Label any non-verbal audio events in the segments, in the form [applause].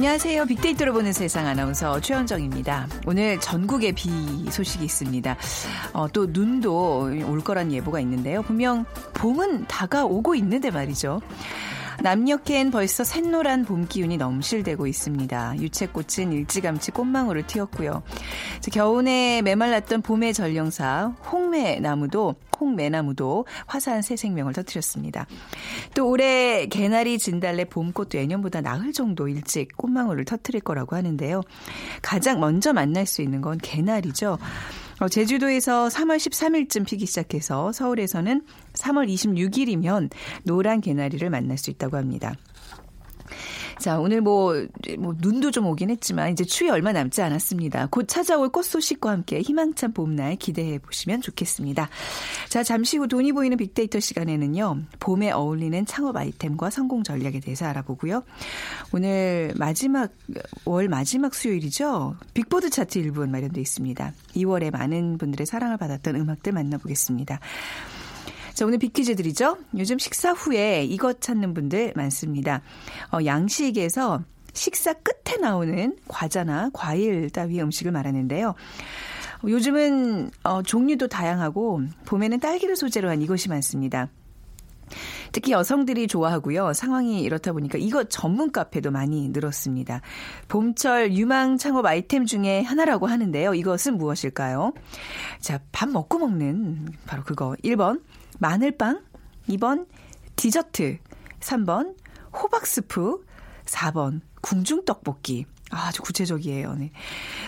안녕하세요. 빅데이터로 보는 세상 아나운서 최현정입니다. 오늘 전국에 비 소식이 있습니다. 어, 또 눈도 올 거란 예보가 있는데요. 분명 봄은 다가오고 있는데 말이죠. 남녘엔 벌써 샛노란 봄 기운이 넘실대고 있습니다. 유채꽃은 일찌감치 꽃망울을 튀었고요. 겨우내 메말랐던 봄의 전령사 홍매나무도 홍매나무도 화사한 새 생명을 터뜨렸습니다. 또 올해 개나리, 진달래, 봄꽃도 예년보다 나흘 정도 일찍 꽃망울을 터뜨릴 거라고 하는데요. 가장 먼저 만날 수 있는 건 개나리죠. 어, 제주도에서 3월 13일쯤 피기 시작해서 서울에서는 3월 26일이면 노란 개나리를 만날 수 있다고 합니다. 자, 오늘 뭐, 뭐, 눈도 좀 오긴 했지만, 이제 추위 얼마 남지 않았습니다. 곧 찾아올 꽃 소식과 함께 희망찬 봄날 기대해 보시면 좋겠습니다. 자, 잠시 후 돈이 보이는 빅데이터 시간에는요, 봄에 어울리는 창업 아이템과 성공 전략에 대해서 알아보고요. 오늘 마지막, 월 마지막 수요일이죠. 빅보드 차트 1분 마련되어 있습니다. 2월에 많은 분들의 사랑을 받았던 음악들 만나보겠습니다. 자, 오늘 드리죠. 요즘 식사 후에 이것 찾는 분들 많습니다. 어, 양식에서 식사 끝에 나오는 과자나 과일 따위 음식을 말하는데요. 요즘은 어, 종류도 다양하고 봄에는 딸기를 소재로 한 이것이 많습니다. 특히 여성들이 좋아하고요. 상황이 이렇다 보니까 이것 전문 카페도 많이 늘었습니다. 봄철 유망 창업 아이템 중에 하나라고 하는데요. 이것은 무엇일까요? 자, 밥 먹고 먹는 바로 그거. 1번 마늘빵, 2번 디저트, 3번 호박 스프, 4번 궁중 떡볶이. 아주 구체적이에요. 네.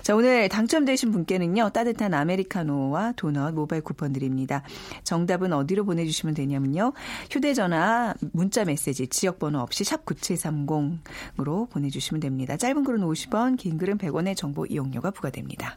자, 오늘 당첨되신 분께는요, 따뜻한 아메리카노와 도넛 모바일 쿠폰 드립니다. 정답은 어디로 보내주시면 되냐면요. 휴대전화, 문자 메시지, 지역번호 없이 샵9730으로 보내주시면 됩니다. 짧은 글은 50원, 긴 글은 100원의 정보 이용료가 부과됩니다.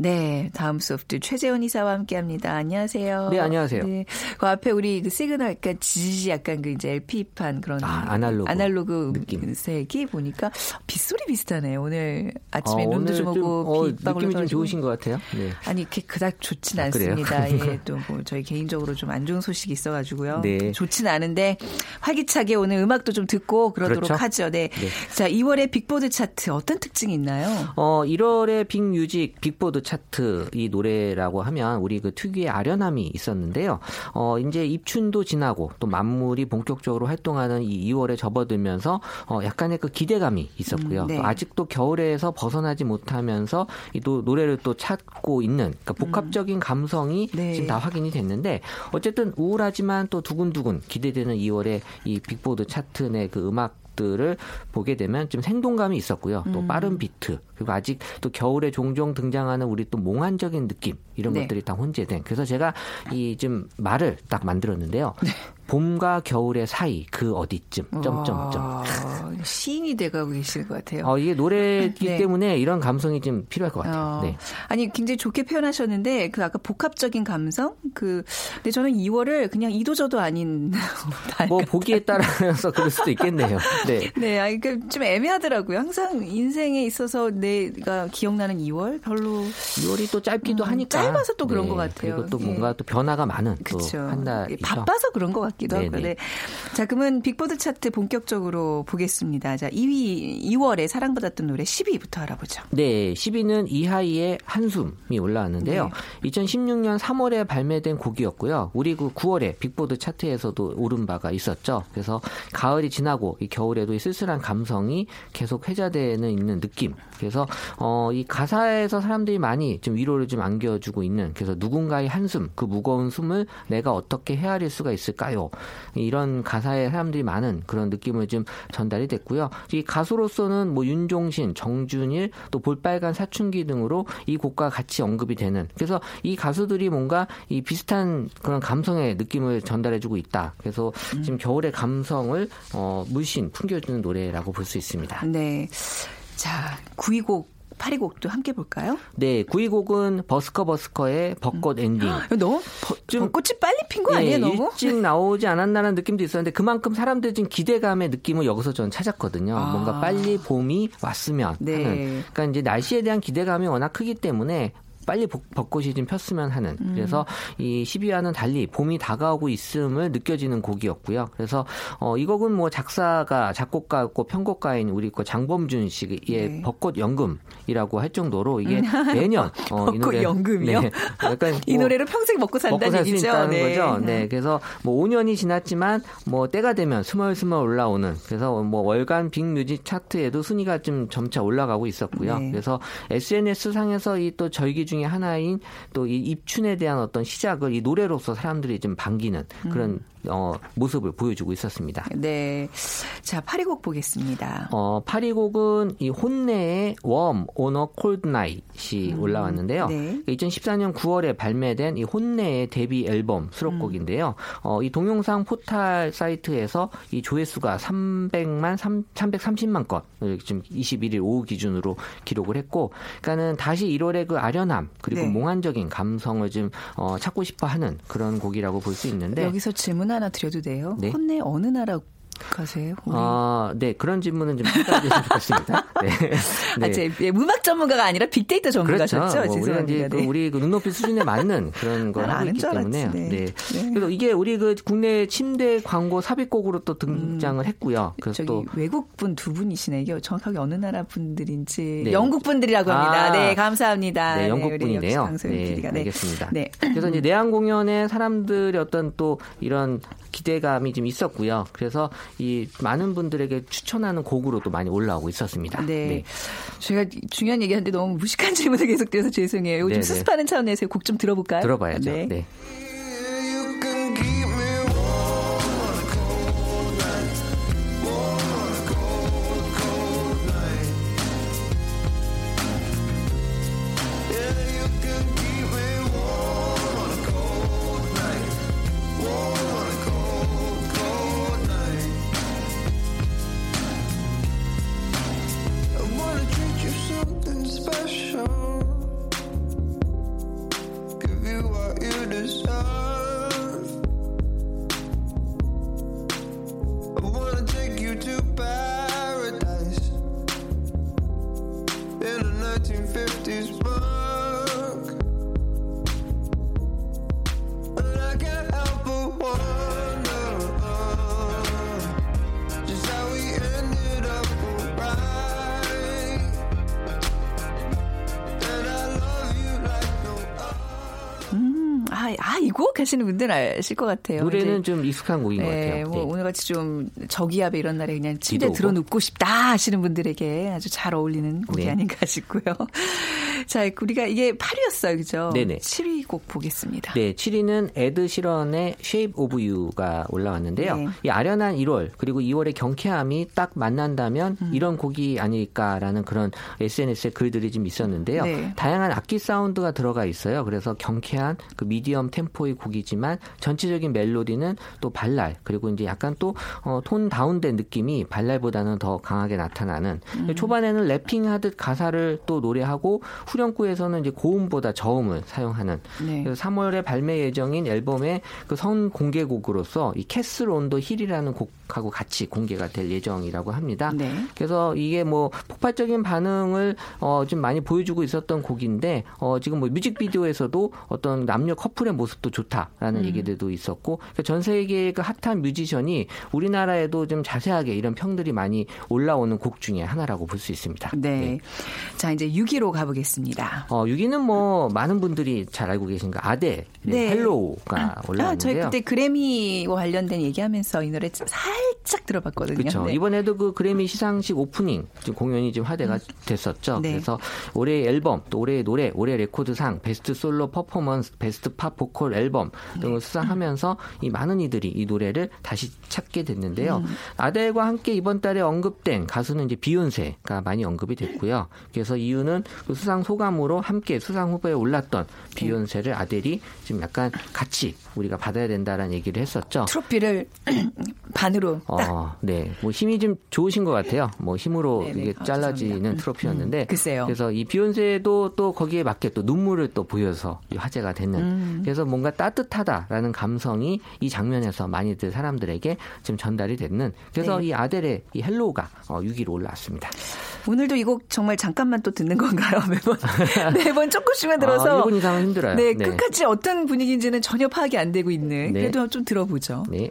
네, 다음 소프트 최재원 이사와 함께합니다. 안녕하세요. 네, 안녕하세요. 네, 그 앞에 우리 그 시그널 약간 지지 약간 그 이제 LP판 그런 아, 아날로그, 아날로그 느낌. 색이 보니까 빗소리 비슷하네요. 오늘 아침에 어, 눈도 오늘 좀 오고 어, 빗방울 느낌이 좀 좋으신 것 같아요. 네. 아니 이렇게 그닥 좋진 아? 않습니다. [laughs] 예, 또뭐 저희 개인적으로 좀 안 좋은 소식이 있어가지고요. 네. 좋진 않은데 활기차게 오늘 음악도 좀 듣고 그러도록 그렇죠? 하죠. 네. 네. 자, 2월의 빅보드 차트 어떤 특징이 있나요? 어, 1월에 빅뮤직 빅보드 차트 이 노래라고 하면 우리 그 특유의 아련함이 있었는데요. 어, 이제 입춘도 지나고 또 만물이 본격적으로 활동하는 이 2월에 접어들면서 어, 약간의 그 기대감이 있었고요. 음, 네. 또 아직도 겨울에서 벗어나지 못하면서 이 또 노래를 또 찾고 있는 그러니까 복합적인 감성이 네. 지금 다 확인이 됐는데 어쨌든 우울하지만 또 두근두근 기대되는 2월에 이 빅보드 차트 내 그 음악 들을 보게 되면 좀 생동감이 있었고요. 음. 또 빠른 비트 그리고 아직 또 겨울에 종종 등장하는 우리 또 몽환적인 느낌 이런 네. 것들이 다 혼재된. 그래서 제가 이 좀 말을 딱 만들었는데요. 네. 봄과 겨울의 사이 그 어디쯤 점점점. 와, 시인이 돼가고 계시는 것 같아요. 어 이게 노래이기 네. 때문에 이런 감성이 좀 필요할 것 같아요. 어, 네. 아니 굉장히 좋게 표현하셨는데 그 아까 복합적인 감성 그 근데 저는 2월을 그냥 이도저도 아닌 [laughs] 달 뭐. 보기에 따라서 그럴 수도 있겠네요. 네. 네, 아 이게 좀 애매하더라고요. 항상 인생에 있어서 내가 기억나는 2월 별로 2월이 또 짧기도 음, 하니까 네. 짧아서 또 그런 것 같아요. 그리고 또 예. 뭔가 또 변화가 많은 그렇죠. 또한 달이죠. 바빠서 그런 것 같아요. 같기도 하고. 네네. 네. 자, 그러면 빅보드 차트 본격적으로 보겠습니다. 자, 2위 2월에 사랑받았던 노래 10위부터 알아보죠. 네, 10위는 이하이의 한숨이 올라왔는데요. 2016년 3월에 발매된 곡이었고요. 우리 그 9월에 빅보드 차트에서도 오른 바가 있었죠. 그래서 가을이 지나고 이 겨울에도 이 쓸쓸한 감성이 계속 회자되는 있는 느낌. 그래서 어, 이 가사에서 사람들이 많이 좀 위로를 좀 안겨주고 있는 그래서 누군가의 한숨, 그 무거운 숨을 내가 어떻게 헤아릴 수가 있을까요? 이런 가사에 사람들이 많은 그런 느낌을 좀 전달이 됐고요. 이 가수로서는 뭐 윤종신, 정준일, 또 볼빨간 사춘기 등으로 이 곡과 같이 언급이 되는 그래서 이 가수들이 뭔가 이 비슷한 그런 감성의 느낌을 전달해주고 있다. 그래서 지금 겨울의 감성을 어, 물씬 풍겨주는 노래라고 볼 수 있습니다. 네. 자, 9위 곡, 8위 곡도 함께 볼까요? 네, 9위 곡은 버스커 버스커의 벚꽃 엔딩. 이거 너무 버, 좀- 벚꽃이 빨리 핀 거 아니에요, 예, 너무? 일찍 나오지 않았나라는 느낌도 있었는데 그만큼 사람들 지금 기대감의 느낌을 여기서 저는 찾았거든요. 아. 뭔가 빨리 봄이 왔으면 네. 하는. 그러니까 이제 날씨에 대한 기대감이 워낙 크기 때문에 빨리 벚- 벚꽃이 좀 폈으면 하는. 음. 그래서 이 12화는 달리 봄이 다가오고 있음을 느껴지는 곡이었고요. 그래서 어, 이 곡은 뭐 작사가 작곡가고 편곡가인 우리 거 장범준 씨의 네. 벚꽃 연금 이라고 할 정도로 이게 [laughs] 매년 [laughs] 어, 이 노래 연금이요? 네, 약간 이뭐 노래로 평생 먹고 먹고 산다는 살수 얘기죠. 네. 거죠. 네, 그래서 뭐 5년이 지났지만 뭐 때가 되면 스멀스멀 올라오는 그래서 뭐 월간 빅뮤직 차트에도 순위가 좀 점차 올라가고 있었고요. 네. 그래서 SNS 상에서 이 또 절기 중에 하나인 또 이 입춘에 대한 어떤 시작을 이 노래로서 사람들이 좀 반기는 그런 어, 모습을 보여주고 있었습니다. 네. 자, 8위 곡 보겠습니다. 어, 파리곡은 이 혼내의 웜 오너 콜드 나잇이 올라왔는데요. 네. 2014년 9월에 발매된 이 혼네의 데뷔 앨범 수록곡인데요. 어, 이 동영상 포탈 사이트에서 이 조회수가 300만 3, 330만 건을 지금 21일 오후 기준으로 기록을 했고, 그러니까는 다시 1월의 그 아련함 그리고 네. 몽환적인 감성을 좀 어, 찾고 싶어하는 그런 곡이라고 볼 수 있는데. 여기서 질문 하나 드려도 돼요? 네. 혼내 어느 나라 가세요? 아, 네 그런 질문은 좀 해주셨으면 좋겠습니다. 네. 아, 제 예, 음악 전문가가 아니라 빅데이터 전문가셨죠? 그렇죠. 뭐 우리가 죄송합니다. 그 네. 우리 그 눈높이 수준에 맞는 그런 걸난 하고 있기. 때문에. 네. 네. 네. 그래서 이게 우리 그 국내 침대 광고 삽입곡으로 또 등장을 했고요. 그래서 음. 또 외국 분 두 분이시네. 이게 정확하게 어느 나라 분들인지 네. 영국 분들이라고 합니다. 아. 네, 감사합니다. 네, 영국 우리 역시 분이네요. 네. 네. 알겠습니다. 네. 그래서 이제 내한 공연에 사람들의 어떤 또 이런 기대감이 좀 있었고요. 그래서 이 많은 분들에게 추천하는 곡으로 또 많이 올라오고 있었습니다. 네. 제가 중요한 얘기하는데 너무 무식한 질문을 계속 드려서 죄송해요. 요즘 네, 네. 수습하는 차원에서 곡 좀 들어볼까요? 들어봐야죠. 네. 네. 하시는 분들은 아실 것 같아요. 노래는 좀 익숙한 곡인 것 네, 같아요. 뭐 네. 오늘같이 좀 저기압에 이런 날에 그냥 침대 비도 오고. 들어 눕고 싶다 하시는 분들에게 아주 잘 어울리는 곡이 네. 아닌가 싶고요. 자, 우리가 이게 8위였어요, 그죠? 네네. 7위 곡 보겠습니다. 네, 7위는 에드 시런의 Shape of You가 올라왔는데요. 네. 이 아련한 1월 그리고 2월의 경쾌함이 딱 만난다면 음. 이런 곡이 아닐까라는 그런 SNS에 글들이 좀 있었는데요. 네. 다양한 악기 사운드가 들어가 있어요. 그래서 경쾌한 그 미디엄 템포의 곡이지만 전체적인 멜로디는 또 발랄 그리고 이제 약간 또 어, 톤 다운된 느낌이 발랄보다는 더 강하게 나타나는 음. 초반에는 rapping하듯 가사를 또 노래하고 후렴구에서는 이제 고음보다 저음을 사용하는 네. 그래서 3월에 발매 예정인 앨범의 그 선 공개곡으로서 이 Castle on the Hill이라는 곡하고 같이 공개가 될 예정이라고 합니다. 네. 그래서 이게 뭐 폭발적인 반응을 어, 좀 많이 보여주고 있었던 곡인데 어, 지금 뭐 뮤직비디오에서도 어떤 남녀 커플의 모습도 좋다라는 얘기들도 있었고 그러니까 전 세계의 그 핫한 뮤지션이 우리나라에도 좀 자세하게 이런 평들이 많이 올라오는 곡 중에 하나라고 볼 수 있습니다. 네. 자, 이제 6위로 가보겠습니다. 어, 6위는 뭐 많은 분들이 잘 알고 계신 그 아델의 네. Hello가 아, 저희 올라왔는데요. 그때 그래미와 관련된 얘기하면서 이 노래 살짝 들어봤거든요. 그렇죠. 네. 이번에도 그 그래미 시상식 오프닝 지금 공연이 좀 화제가 됐었죠. 네. 그래서 올해의 앨범, 또 올해의 노래, 올해 레코드상, Best Solo Performance, Best Pop Vocal Album 등을 수상하면서 이 많은 이들이 이 노래를 다시 찾게 됐는데요. 음. 아델과 함께 이번 달에 언급된 가수는 이제 비욘세가 많이 언급이 됐고요. 그래서 이유는 그 수상 소감으로 함께 수상 후보에 올랐던 비욘세를 아델이 지금 약간 같이 우리가 받아야 된다라는 얘기를 했었죠. 트로피를 [clears throat] 반으로 딱 어, 네. 뭐 힘이 좀 좋으신 것 같아요. 뭐 힘으로 네네. 이게 아, 잘라지는 죄송합니다. 트로피였는데. 음, 글쎄요. 그래서 이 비욘세도 또 거기에 맞게 또 눈물을 또 보여서 이 화제가 되는. 음. 그래서 뭔가 따뜻하다라는 감성이 이 장면에서 많이들 사람들에게 지금 전달이 됐는. 그래서 네. 이 아델의 이 Hello가 어, 6위로 올라왔습니다. 오늘도 이 곡 정말 잠깐만 또 듣는 건가요? [laughs] 매번 [laughs] 매번 조금씩만 들어서 아, 1분 이상은 힘들어요. 네, 끝까지 어떤 분위기인지는 전혀 파악이 안 되고 있는. 네. 그래도 좀 들어보죠. 네.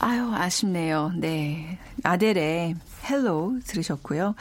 아유, 아쉽네요. 네. 아델의 Hello 들으셨고요.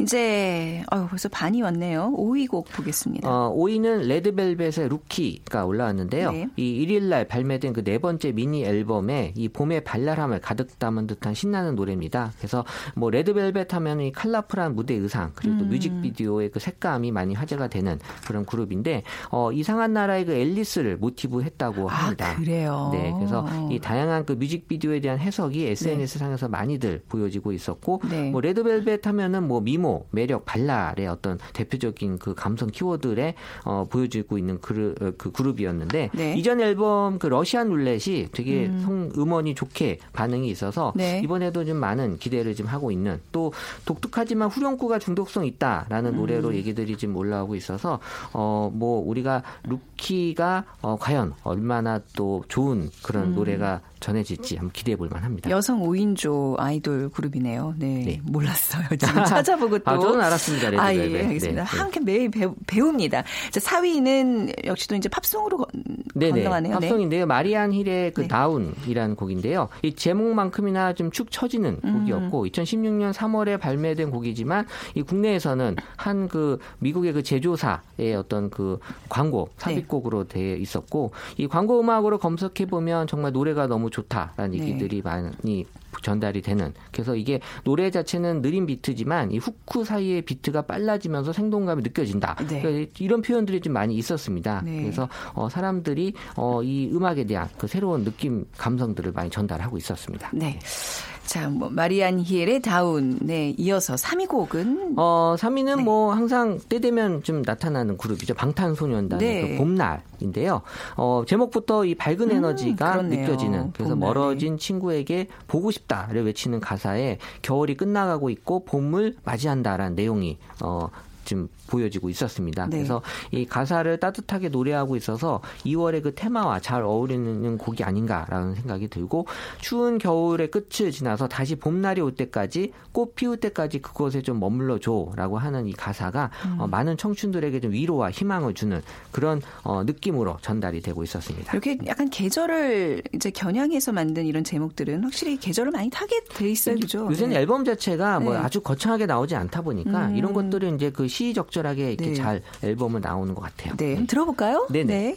이제 아유, 벌써 반이 왔네요. 5위 곡 보겠습니다. 어, 5위는 레드벨벳의 Rookie가 올라왔는데요. 네. 이 1일날 발매된 그 네 번째 미니 앨범에 이 봄의 발랄함을 가득 담은 듯한 신나는 노래입니다. 그래서 뭐 레드벨벳 하면 이 컬러풀한 무대 의상 그리고 음. 또 뮤직비디오의 그 색감이 많이 화제가 되는 그런 그룹인데 어, 이상한 나라의 그 앨리스를 모티브 했다고 아, 합니다. 그래요? 네, 그래서 이 다양한 그 뮤직비디오에 대한 해석이 SNS 상에서 많이들 보여지고 있었고, 네. 뭐 레드벨벳 하면은 뭐 미모, 매력, 발랄의 어떤 대표적인 그 감성 키워드에 어, 보여지고 있는 그르, 어, 그 그룹이었는데 네. 음. 이전 앨범 그 러시안 룰렛이 되게 성 음원이 좋게 반응이 있어서 네. 이번에도 좀 많은 기대를 좀 하고 있는 또 독특하지만 후렴구가 중독성 있다라는 음. 노래로 얘기들이 지금 올라오고 있어서 어 뭐 우리가 루키가 어 과연 얼마나 또 좋은 그런 음. 노래가 전해질지 한번 기대해 볼 만합니다. 여성 5인조 아이돌 그룹이네요. 네. 네. 몰랐어요. [laughs] 지금 찾아보고 또. 아, 저는 알았습니다. 아, 레드벨벳. 예, 알겠습니다. 네, 네. 함께 매일 배우, 배웁니다. 자, 4위는 역시도 이제 팝송으로 건- 네네. 건너가네요. 네. 팝송인데요. 마리안 힐의 그 네. 다운이라는 곡인데요. 이 제목만큼이나 좀 축 처지는 음. 곡이었고 2016년 3월에 발매된 곡이지만 이 국내에서는 한 그 미국의 그 제조사의 어떤 그 광고 삽입곡으로 되어 있었고 이 광고 음악으로 검색해 보면 정말 노래가 너무 좋다라는 네. 얘기들이 많이 전달이 되는 그래서 이게 노래 자체는 느린 비트지만 이 후크 사이의 비트가 빨라지면서 생동감이 느껴진다. 네. 그러니까 이런 표현들이 좀 많이 있었습니다. 네. 그래서 어, 사람들이 어, 이 음악에 대한 그 새로운 느낌, 감성들을 많이 전달하고 있었습니다. 네. 자, 뭐 Marian Hill의 Down. 네, 이어서 3위 곡은 어, 3위는 네. 뭐 항상 때 되면 좀 나타나는 그룹이죠. 방탄소년단의 네. 그 봄날인데요. 어, 제목부터 이 밝은 에너지가 음. 느껴지는 그래서 봄날, 멀어진 친구에게 보고 싶다를 외치는 가사에 겨울이 끝나가고 있고 봄을 맞이한다라는 내용이 어, 지금 보여지고 있었습니다. 네. 그래서 이 가사를 따뜻하게 노래하고 있어서 2월의 그 테마와 잘 어울리는 곡이 아닌가라는 생각이 들고 추운 겨울의 끝을 지나서 다시 봄날이 올 때까지 꽃 피울 때까지 그곳에 좀 머물러 줘라고 하는 이 가사가 어, 많은 청춘들에게 좀 위로와 희망을 주는 그런 어, 느낌으로 전달이 되고 있었습니다. 이렇게 약간 계절을 이제 겨냥해서 만든 이런 제목들은 확실히 계절을 많이 타게 돼 있어요. 그죠? 요새는 네. 앨범 자체가 뭐 네. 아주 거창하게 나오지 않다 보니까 음. 이런 것들은 이제 그 시의적절하게 이렇게 네. 잘 앨범을 나오는 것 같아요. 네, 한번 들어볼까요? 네네. 네.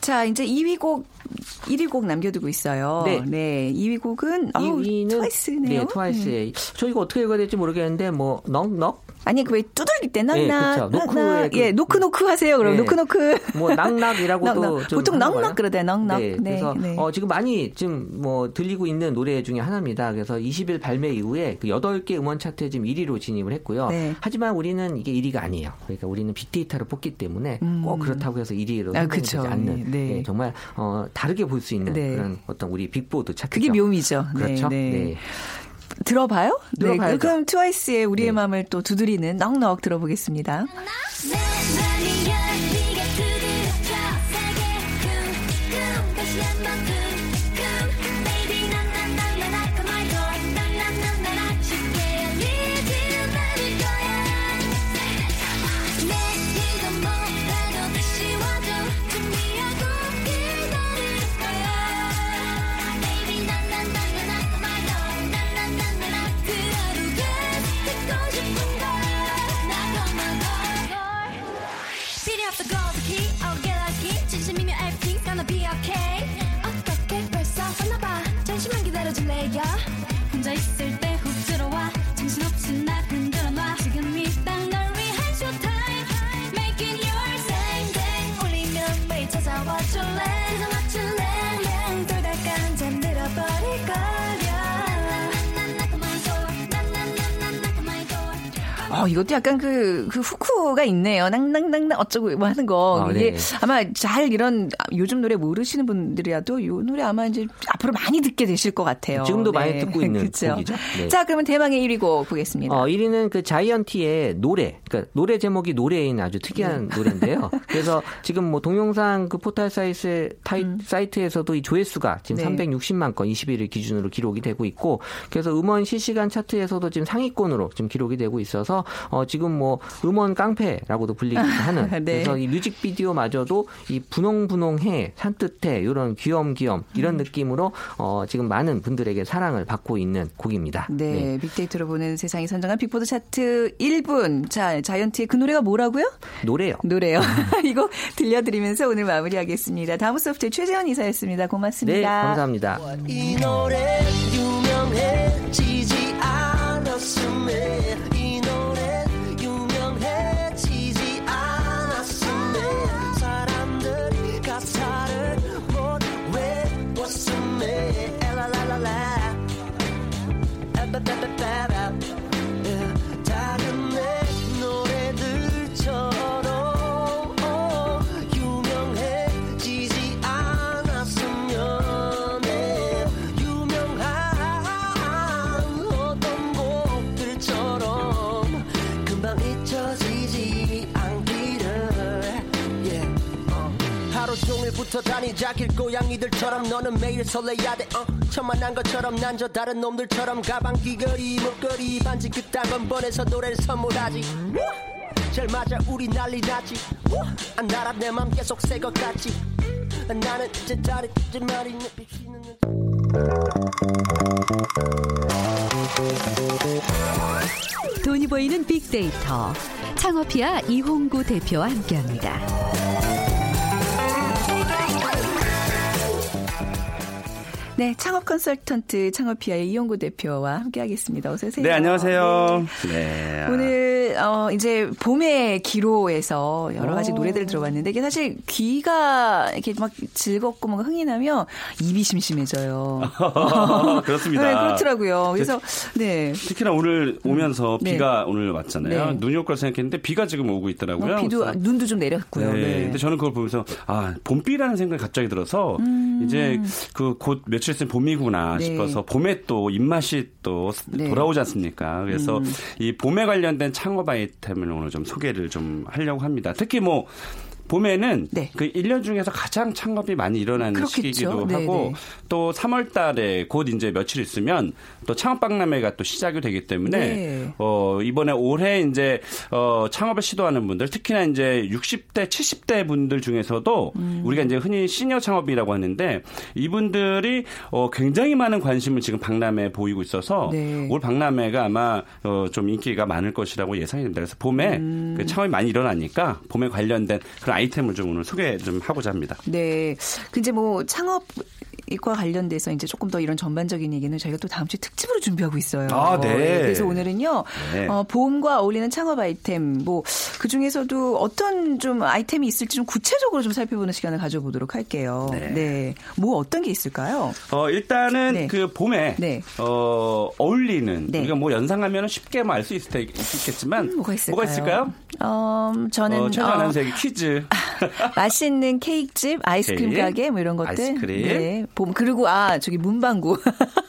자, 이제 2위 곡, 1위 곡 남겨두고 있어요. 네. 2위 곡은, 어우, 2위는 트와이스네요. 네, 트와이스의. 저 이거 어떻게 읽어야 될지 모르겠는데 뭐 knock knock 아니, 그 왜 두들길 때, 네, knock knock. 그쵸. 노크의 그- 예, 노크 노크 하세요. 그럼 네. 노크 노크. 뭐 knock knock이라고도 [laughs] 보통 거예요? 그러대요, knock knock. 네, 네, 그래서 네. 어, 지금 많이 지금 뭐 들리고 있는 노래 중에 하나입니다. 그래서 20일 발매 이후에 그 8개 음원 차트에 지금 1위로 진입을 했고요. 네. 하지만 우리는 이게 1위가 아니에요. 그러니까 우리는 빅데이터를 뽑기 때문에 꼭 그렇다고 해서 1위로 음. 아, 그쵸. 않는 네. 네, 정말 어, 다르게 볼 수 있는 네. 그런 어떤 우리 빅보드 차트죠. 그게 묘미죠. 네, 그렇죠. 네. 네. 들어봐요? 들어봐야죠. 네, 그럼 트와이스의 우리의 네. 마음을 또 두드리는 넉넉 들어보겠습니다. 이것도 약간 그, 그 후크가 있네요. 낭낭낭낭 어쩌고 뭐 하는 거. 아, 이게 네. 아마 잘 이런 요즘 노래 모르시는 분들이라도 이 노래 아마 이제 앞으로 많이 듣게 되실 것 같아요. 지금도 많이 듣고 [laughs] 있는 그쵸? 곡이죠. 네. 자, 그러면 대망의 1위 곡 보겠습니다. 어, 1위는 그 자이언티의 노래. 그러니까 노래 제목이 노래인 아주 특이한 노래인데요. [laughs] 그래서 지금 뭐 동영상 그 포털 사이트, 타이, 사이트에서도 이 조회수가 지금 네. 360만 건 21일 기준으로 기록이 되고 있고 그래서 음원 실시간 차트에서도 지금 상위권으로 지금 기록이 되고 있어서 어, 지금 뭐 음원 깡 패라고도 불리기도 하는 [laughs] 네. 그래서 이 뮤직비디오마저도 이 분홍분홍해 산뜻해 이런 귀염귀염 이런 음. 느낌으로 어, 지금 많은 분들에게 사랑을 받고 있는 곡입니다. 네, 빅데이터로 보는 세상이 선정한 빅보드 차트 1분. 자, 자이언티의 그 노래가 뭐라고요? 노래요. 노래요. [laughs] [laughs] 이거 들려드리면서 오늘 마무리하겠습니다. 다음 소프트의 최재현 이사였습니다. 고맙습니다. 네, 감사합니다. 이 노래 유명해지지 않았음에 길고양이들처럼 너는 매일 설레야 돼 어. 천만한 것처럼 난 저 다른 놈들처럼 가방 귀걸이 목걸이 반지 그딴 번에서 노래를 선물하지 잘 맞아 우리 난리 났지 안 날아 내 맘 계속 새 것 같지 나는 이제 잘했지 말이 내 비치는 돈이 보이는 빅데이터. 창업이야 이홍구 대표와 함께합니다. 네, 창업 컨설턴트 창업피아의 이용구 대표와 함께하겠습니다. 어서 오세요. 네, 안녕하세요. 네. 오늘 어 이제 봄의 기로에서 여러 가지 노래들을 들어봤는데 이게 사실 귀가 이렇게 막 즐겁고 뭔가 흥이 나면 입이 심심해져요. [laughs] 그렇습니다. 네, 그렇더라고요. 그래서 네. 특히나 오늘 오면서 네. 비가 오늘 왔잖아요. 네. 눈이 올 거라 생각했는데 비가 지금 오고 있더라고요. 뭐 비도 눈도 좀 내렸고요. 네. 네. 근데 저는 그걸 보면서 아 봄비라는 생각이 갑자기 들어서 이제 그 곧 며칠 있으면 봄이구나 음. 네. 싶어서 봄에 또 입맛이 또 네. 음. 돌아오지 않습니까? 그래서 이 봄에 관련된 창업 아이템을 오늘 좀 소개를 좀 하려고 합니다. 특히 뭐 봄에는 네. 그 1년 중에서 가장 창업이 많이 일어나는 그렇겠죠. 시기이기도 네, 하고 네. 또 3월 달에 곧 이제 며칠 있으면 또 창업 박람회가 또 시작이 되기 때문에 네. 어 이번에 올해 이제 어 창업을 시도하는 분들 특히나 이제 60대 70대 분들 중에서도 음. 우리가 이제 흔히 시니어 창업이라고 하는데 이분들이 어 굉장히 많은 관심을 지금 박람회에 보이고 있어서 네. 올 박람회가 아마 어 좀 인기가 많을 것이라고 예상이 됩니다. 그래서 봄에 음. 그 창업이 많이 일어나니까 봄에 관련된 그런 아이템을 좀 오늘 소개 좀 하고자 합니다. 네. 그 이제 뭐 창업 과 관련돼서 이제 조금 더 이런 전반적인 얘기는 저희가 또 다음 주에 특집으로 준비하고 있어요. 아, 네. 그래서 오늘은요, 네. 어, 보험과 어울리는 창업 아이템, 뭐, 그 중에서도 어떤 좀 아이템이 있을지 좀 구체적으로 좀 살펴보는 시간을 가져보도록 할게요. 네. 뭐 어떤 게 있을까요? 어, 일단은 네. 그 봄에 네. 어, 어울리는 네. 우리가 뭐 연상하면 쉽게 뭐 알 수 있겠지만 음, 뭐가 있을까요? 있을까요? 어, 저는 어, 최근 어, 아나운서에게 퀴즈. [laughs] 맛있는 케이크집, 아이스크림 케이크, 가게 뭐 이런 것들. 아이스크림. 네. 봄 그리고 아 저기 문방구. [laughs]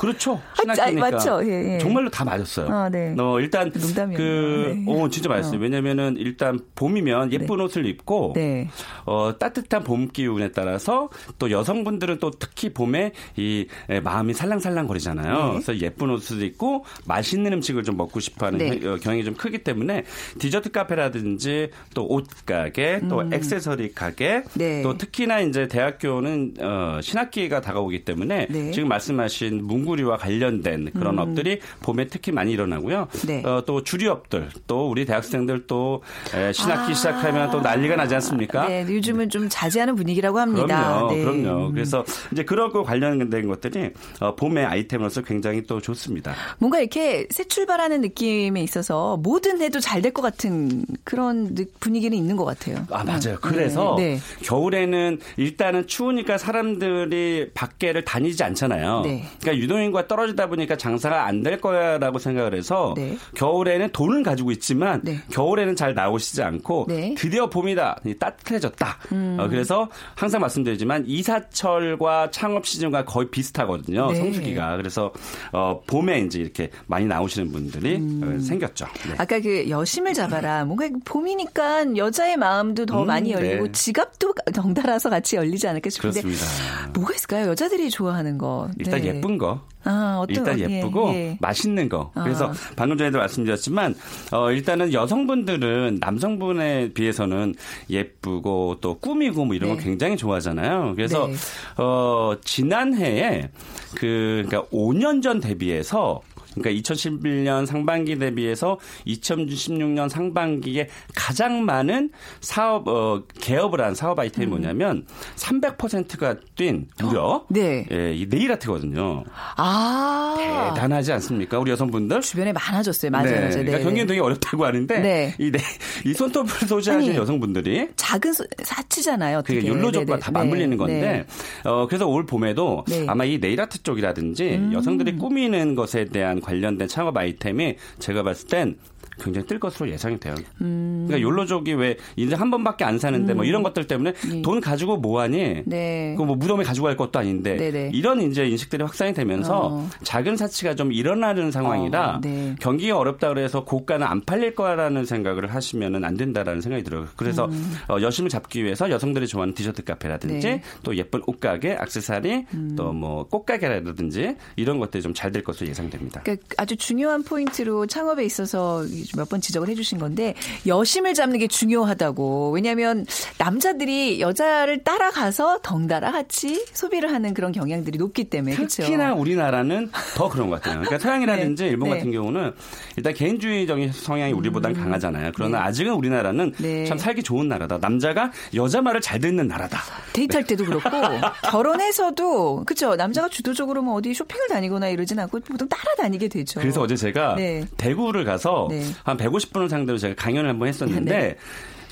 그렇죠. 아, 신학기니까. 맞죠. 예, 예. 정말로 다 맞았어요. 아, 네. 어, 일단 농담이었네요. 그 네. 어, 진짜 맞았어요. 왜냐면은 일단 봄이면 예쁜 옷을 입고 네. 어, 따뜻한 봄 기운에 따라서 또 여성분들은 또 특히 봄에 이 에, 마음이 살랑살랑 거리잖아요. 네. 그래서 예쁜 옷을 입고 맛있는 음식을 좀 먹고 싶어 하는 네. 경- 어, 경향이 좀 크기 때문에 디저트 카페라든지 또 옷 가게, 또 액세서리 가게, 음. 네. 또 특히나 이제 대학교는 어, 신학기가 다가오기 때문에 네. 음. 지금 말씀하신 문구 리와 관련된 그런 업들이 봄에 특히 많이 일어나고요. 네. 어, 또 주류업들, 또 우리 대학생들 또 에, 신학기 시작하면 또 난리가 나지 않습니까? 아. 네, 요즘은 좀 자제하는 분위기라고 합니다. 그럼요, 네. 그럼요. 그래서 이제 그런 거 관련된 것들이 어, 봄의 아이템으로서 굉장히 또 좋습니다. 뭔가 이렇게 새 출발하는 느낌에 있어서 뭐든 해도 잘 될 것 같은 그런 느- 분위기는 있는 것 같아요. 아, 맞아요. 그래서 네. 네. 겨울에는 일단은 추우니까 사람들이 밖에를 다니지 않잖아요. 네. 그러니까 유동 인구가 떨어지다 보니까 장사가 안 될 거야라고 생각을 해서 네. 겨울에는 돈은 가지고 있지만 네. 겨울에는 잘 나오시지 않고 네. 음. 드디어 봄이다. 따뜻해졌다. 어, 그래서 항상 말씀드리지만 이사철과 창업 시즌과 거의 비슷하거든요. 네. 성수기가. 그래서 어, 봄에 이제 이렇게 많이 나오시는 분들이 음. 어, 생겼죠. 네. 아까 그 여심을 잡아라. [laughs] 뭔가 봄이니까 여자의 마음도 더 음, 많이 열리고 네. 지갑도 덩달아서 같이 열리지 않을까 싶은데 그렇습니다. 뭐가 있을까요? 여자들이 좋아하는 거. 일단 네. 예쁜 거. 아, 일단 예, 예쁘고 예. 맛있는 거. 아. 그래서 방금 전에도 말씀드렸지만 어 일단은 여성분들은 남성분에 비해서는 예쁘고 또 꾸미고 뭐 이런 네. 거 굉장히 좋아하잖아요. 그래서 네. 어 지난해에 그 그러니까 5년 전 대비해서 그러니까 2011년 상반기 대비해서 2016년 상반기에 가장 많은 사업 어 개업을 한 사업 아이템이 뭐냐면 300%가 뛴 무려 네. 예, 이 네일 아트거든요. 아. 대단하지 않습니까? 우리 여성분들? 주변에 많아졌어요. 맞아요. 네. 맞아요. 그러니까 네. 경기는 되게 어렵다고 하는데 네. 이, 네, 이 손톱을 아니, 여성분들이 작은 소- 사치잖아요. 어떻게. 그게 욜로족과 네네. 다 맞물리는 네. 건데 네. 어 그래서 올 봄에도 네. 음. 아마 이 네일 아트 쪽이라든지 여성들이 꾸미는 것에 대한 관련된 창업 아이템이 제가 봤을 땐 굉장히 뜰 것으로 예상이 돼요. 음. 그러니까 욜로족이 왜 인생 한 번밖에 안 사는데 뭐 이런 것들 때문에 돈 가지고 뭐 하니? 네. 그뭐 무덤에 가지고 갈 것도 아닌데 네네. 이런 이제 인식들이 확산이 되면서 어. 작은 사치가 좀 일어나는 상황이라 어, 네. 경기가 어렵다 그래서 고가는 안 팔릴 거라는 생각을 하시면은 안 된다라는 생각이 들어요. 그래서 어, 여심을 잡기 위해서 여성들이 좋아하는 디저트 카페라든지 음. 네. 또 예쁜 옷가게, 액세서리, 또 뭐 꽃가게라든지 이런 것들이 좀 잘 될 것으로 예상됩니다. 그러니까 아주 중요한 포인트로 창업에 있어서 몇 번 지적을 해주신 건데 여심을 잡는 게 중요하다고. 왜냐하면 남자들이 여자를 따라가서 덩달아 같이 소비를 하는 그런 경향들이 높기 때문에 그렇죠. 특히나 우리나라는 더 그런 것 같아요. 그러니까 서양이라든지 [laughs] 네. 일본 네. 음. 같은 경우는 일단 개인주의적인 성향이 우리보단 강하잖아요. 그러나 아직은 우리나라는 네. 참 살기 좋은 나라다. 남자가 여자 말을 잘 듣는 나라다. 데이트할 때도 그렇고 [laughs] 결혼해서도 그렇죠. 남자가 주도적으로 뭐 어디 쇼핑을 다니거나 이러진 않고 보통 따라다니게 되죠. 그래서 어제 제가 네. 대구를 가서 네. 한 150분을 상대로 제가 강연을 한번 했었는데 네.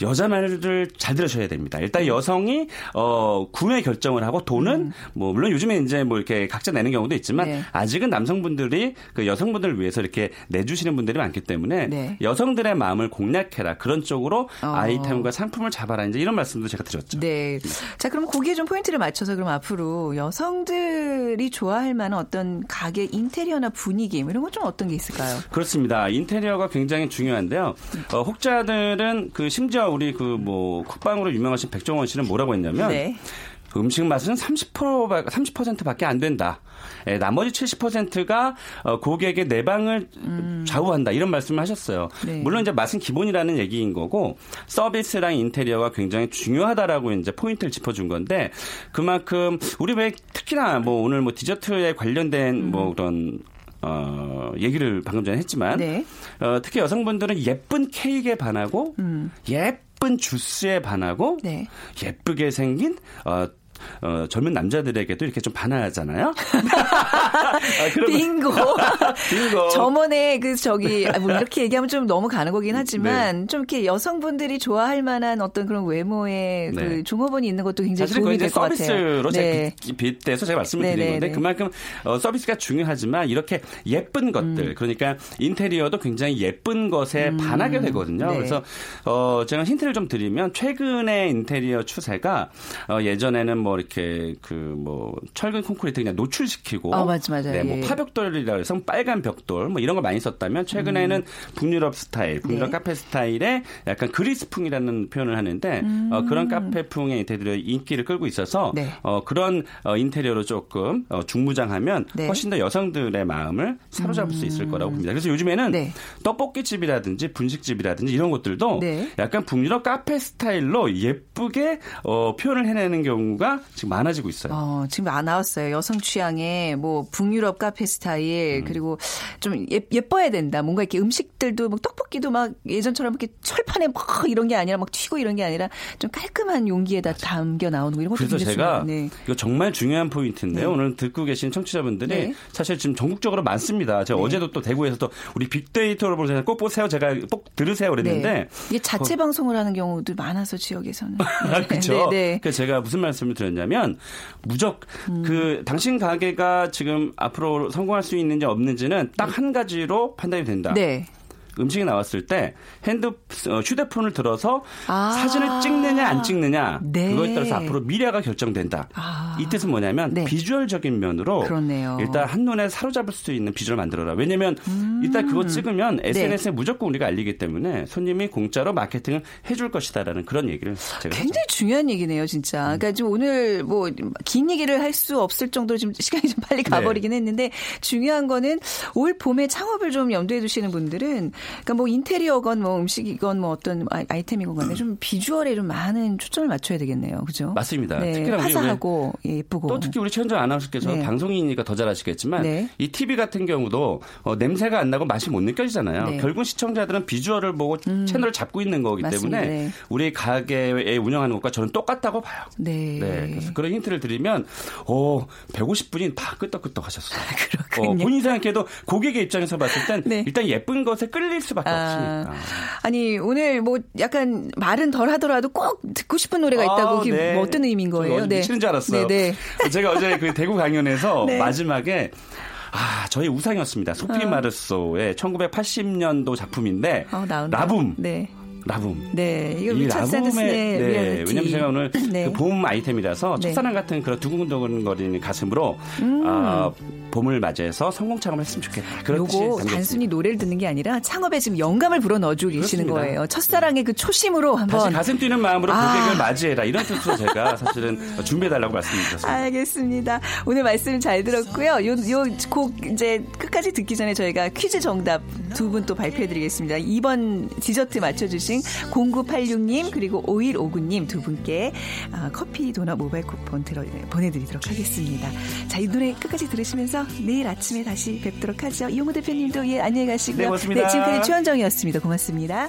여자 말을 잘 들으셔야 됩니다. 일단 여성이 어 구매 결정을 하고 돈은 뭐 물론 요즘에 이제 뭐 이렇게 각자 내는 경우도 있지만 음. 네. 아직은 남성분들이 그 여성분들을 위해서 이렇게 내주시는 분들이 많기 때문에 네. 여성들의 마음을 공략해라 그런 쪽으로 어. 아이템과 상품을 잡아라 이제 이런 말씀도 제가 드렸죠. 네. 자, 그럼 거기에 좀 포인트를 맞춰서 그럼 앞으로 여성들이 좋아할 만한 어떤 가게 인테리어나 분위기 뭐 이런 건 좀 어떤 게 있을까요? 그렇습니다. 인테리어가 굉장히 중요한데요. 어, 혹자들은 그 심지어 우리 그뭐 국방으로 유명하신 백종원 씨는 뭐라고 했냐면 네. 음식 맛은 30% 30%밖에 안 된다. 예, 나머지 70%가 어, 고객의 내방을 좌우한다 이런 말씀을 하셨어요. 네. 물론 이제 맛은 기본이라는 얘기인 거고 서비스랑 인테리어가 굉장히 중요하다라고 이제 포인트를 짚어준 건데 그만큼 우리 왜 특히나 뭐 오늘 뭐 디저트에 관련된 뭐 그런 어, 얘기를 방금 전에 했지만 네. 어, 특히 여성분들은 예쁜 케이크에 반하고 음. 예쁜 주스에 반하고 네. 예쁘게 생긴 어, 어, 젊은 남자들에게도 이렇게 좀 반하잖아요. [laughs] 아, 그러면- 빙고. [laughs] 빙고. 저번에 그 저기 아, 뭐 이렇게 얘기하면 좀 너무 가는 거긴 하지만 네. 좀 이렇게 여성분들이 좋아할 만한 어떤 그런 외모의 네. 그 종업원이 있는 것도 굉장히 도움이 될 것 같아요. 서비스로 제가 네. 빗- 빗대서 제가 말씀을 네, 드린 네, 건데 네. 그만큼 어, 서비스가 중요하지만 이렇게 예쁜 것들 음. 그러니까 인테리어도 굉장히 예쁜 것에 반하게 되거든요. 네. 그래서 어, 제가 힌트를 좀 드리면 최근의 인테리어 추세가 어, 예전에는 뭐 이렇게 그 뭐 철근 콘크리트 그냥 노출시키고 아, 맞아, 맞아. 네, 뭐 예. 파벽돌이라 해서 빨간 벽돌 뭐 이런 거 많이 썼다면 최근에는 북유럽 스타일, 북유럽 네. 카페 스타일의 약간 그리스풍이라는 표현을 하는데 어, 그런 카페풍의 인테리어 인기를 끌고 있어서 음. 네. 어, 그런 어, 인테리어로 조금 어, 중무장하면 네. 훨씬 더 여성들의 마음을 사로잡을 수 있을 거라고 봅니다. 그래서 요즘에는 네. 떡볶이 집이라든지 분식집이라든지 이런 것들도 네. 약간 북유럽 카페 스타일로 예쁘게 어, 표현을 해내는 경우가 지금 많아지고 있어요. 어, 지금 아 나왔어요. 여성 취향의 뭐 북유럽 카페 음. 스타일 그리고 좀 예, 예뻐야 된다. 뭔가 이렇게 음식들도 뭐 떡볶이도 막 예전처럼 이렇게 철판에 막 이런 게 아니라 막 튀고 이런 게 아니라 좀 깔끔한 용기에다 담겨 나오는 거 이런 것도 그래서 제가. 네. 이거 정말 중요한 포인트인데 요. 네. 오늘 듣고 계신 청취자분들이 네. 사실 지금 전국적으로 많습니다. 제가 어제도 또 대구에서 또 우리 빅데이터를 보세요. 꼭 보세요. 제가 꼭 들으세요. 그랬는데 네. 이게 자체 방송을 하는 경우도 많아서 지역에서는. [laughs] 아, 그렇죠. 네, 네. 그 제가 무슨 말씀을 드렸 냐면 무적 그 당신 가게가 지금 앞으로 성공할 수 있는지 없는지는 딱 한 가지로 판단이 된다. 네. 음식이 나왔을 때 핸드 어, 휴대폰을 들어서 아. 사진을 찍느냐 안 찍느냐 네. 그거에 따라서 앞으로 미래가 결정된다. 아. 이 뜻은 뭐냐면 네. 비주얼적인 면으로 그렇네요. 일단 한 눈에 사로잡을 수 있는 비주얼을 만들어라. 왜냐면 일단 그거 음. 찍으면 네. SNS에 무조건 우리가 알리기 때문에 손님이 공짜로 마케팅을 해줄 것이다라는 그런 얘기를 제가 굉장히 중요한 얘기네요, 진짜. 그러니까 지금 오늘 뭐 긴 얘기를 할 수 없을 정도로 지금 시간이 좀 빨리 네. 가버리긴 했는데 중요한 거는 올 봄에 창업을 좀 염두에 두시는 분들은 그러니까 뭐 인테리어건 뭐 음식이건 뭐 어떤 아이- 아이템이건 간에 좀 비주얼에 좀 많은 초점을 맞춰야 되겠네요, 그죠? 맞습니다. 네, 특히나 우리 화사하고 예, 예쁘고. 또 특히 우리 최현정 아나운서께서 네. 방송이니까 더 잘 아시겠지만 네. 이 TV 같은 경우도 어, 냄새가 안 나고 맛이 못 느껴지잖아요. 네. 음. 결국 시청자들은 비주얼을 보고 채널을 잡고 있는 거기 맞습니다. 때문에 네. 우리 가게에 운영하는 것과 저는 똑같다고 봐요. 네. 네. 그래서 그런 힌트를 드리면 어, 150분이 다 끄떡끄떡 하셨어요. 그렇군요. 어, 본인 생각해도 고객의 입장에서 봤을 땐 네. 일단 예쁜 것에 끌릴 수밖에 아, 없으니까. 아니 오늘 뭐 약간 말은 덜 하더라도 꼭 듣고 싶은 노래가 있다고 아, 그게 네. 뭐 어떤 의미인 저 거예요? 어제 미치는 줄 알았어요. 네, 네. [laughs] 제가 어제 그 대구 강연에서 [laughs] 네. 마지막에 아, 저의 우상이었습니다. 소피 마르소의 1980년도 작품인데 어, 나온다. 라붐. 네. 라붐. 네. 이거 이 샌더슨의 네, 리얼리티. 왜냐면 제가 오늘 네. 그 봄 아이템이라서 네. 첫사랑 같은 그런 두근두근거리는 가슴으로 음. 아, 봄을 맞이해서 성공 창업을 했으면 좋겠다. 그런 뜻이 요거 담겨 단순히. 노래를 듣는 게 아니라 창업에 지금 영감을 불어 넣어주고 계시는. 거예요. 첫사랑의 그 초심으로 한번. 다시 가슴 뛰는 마음으로 아. 고객을 맞이해라 이런 뜻으로 제가 사실은 준비해달라고 말씀드렸습니다. 알겠습니다. 오늘 말씀 잘 들었고요. 요, 요곡 이제 끝까지 듣기 전에 저희가 퀴즈 정답 두 분 또 발표해드리겠습니다. 2번 디저트 맞춰주신 0986님 그리고 5159님 두 분께 아, 커피 도넛 모바일 쿠폰 들어, 보내드리도록 하겠습니다. 자, 이 노래 끝까지 들으시면서 내일 아침에 다시 뵙도록 하죠. 이용호 대표님도 예, 안녕히 가시고요. 네, 고맙습니다. 지금까지 최원정이었습니다. 고맙습니다.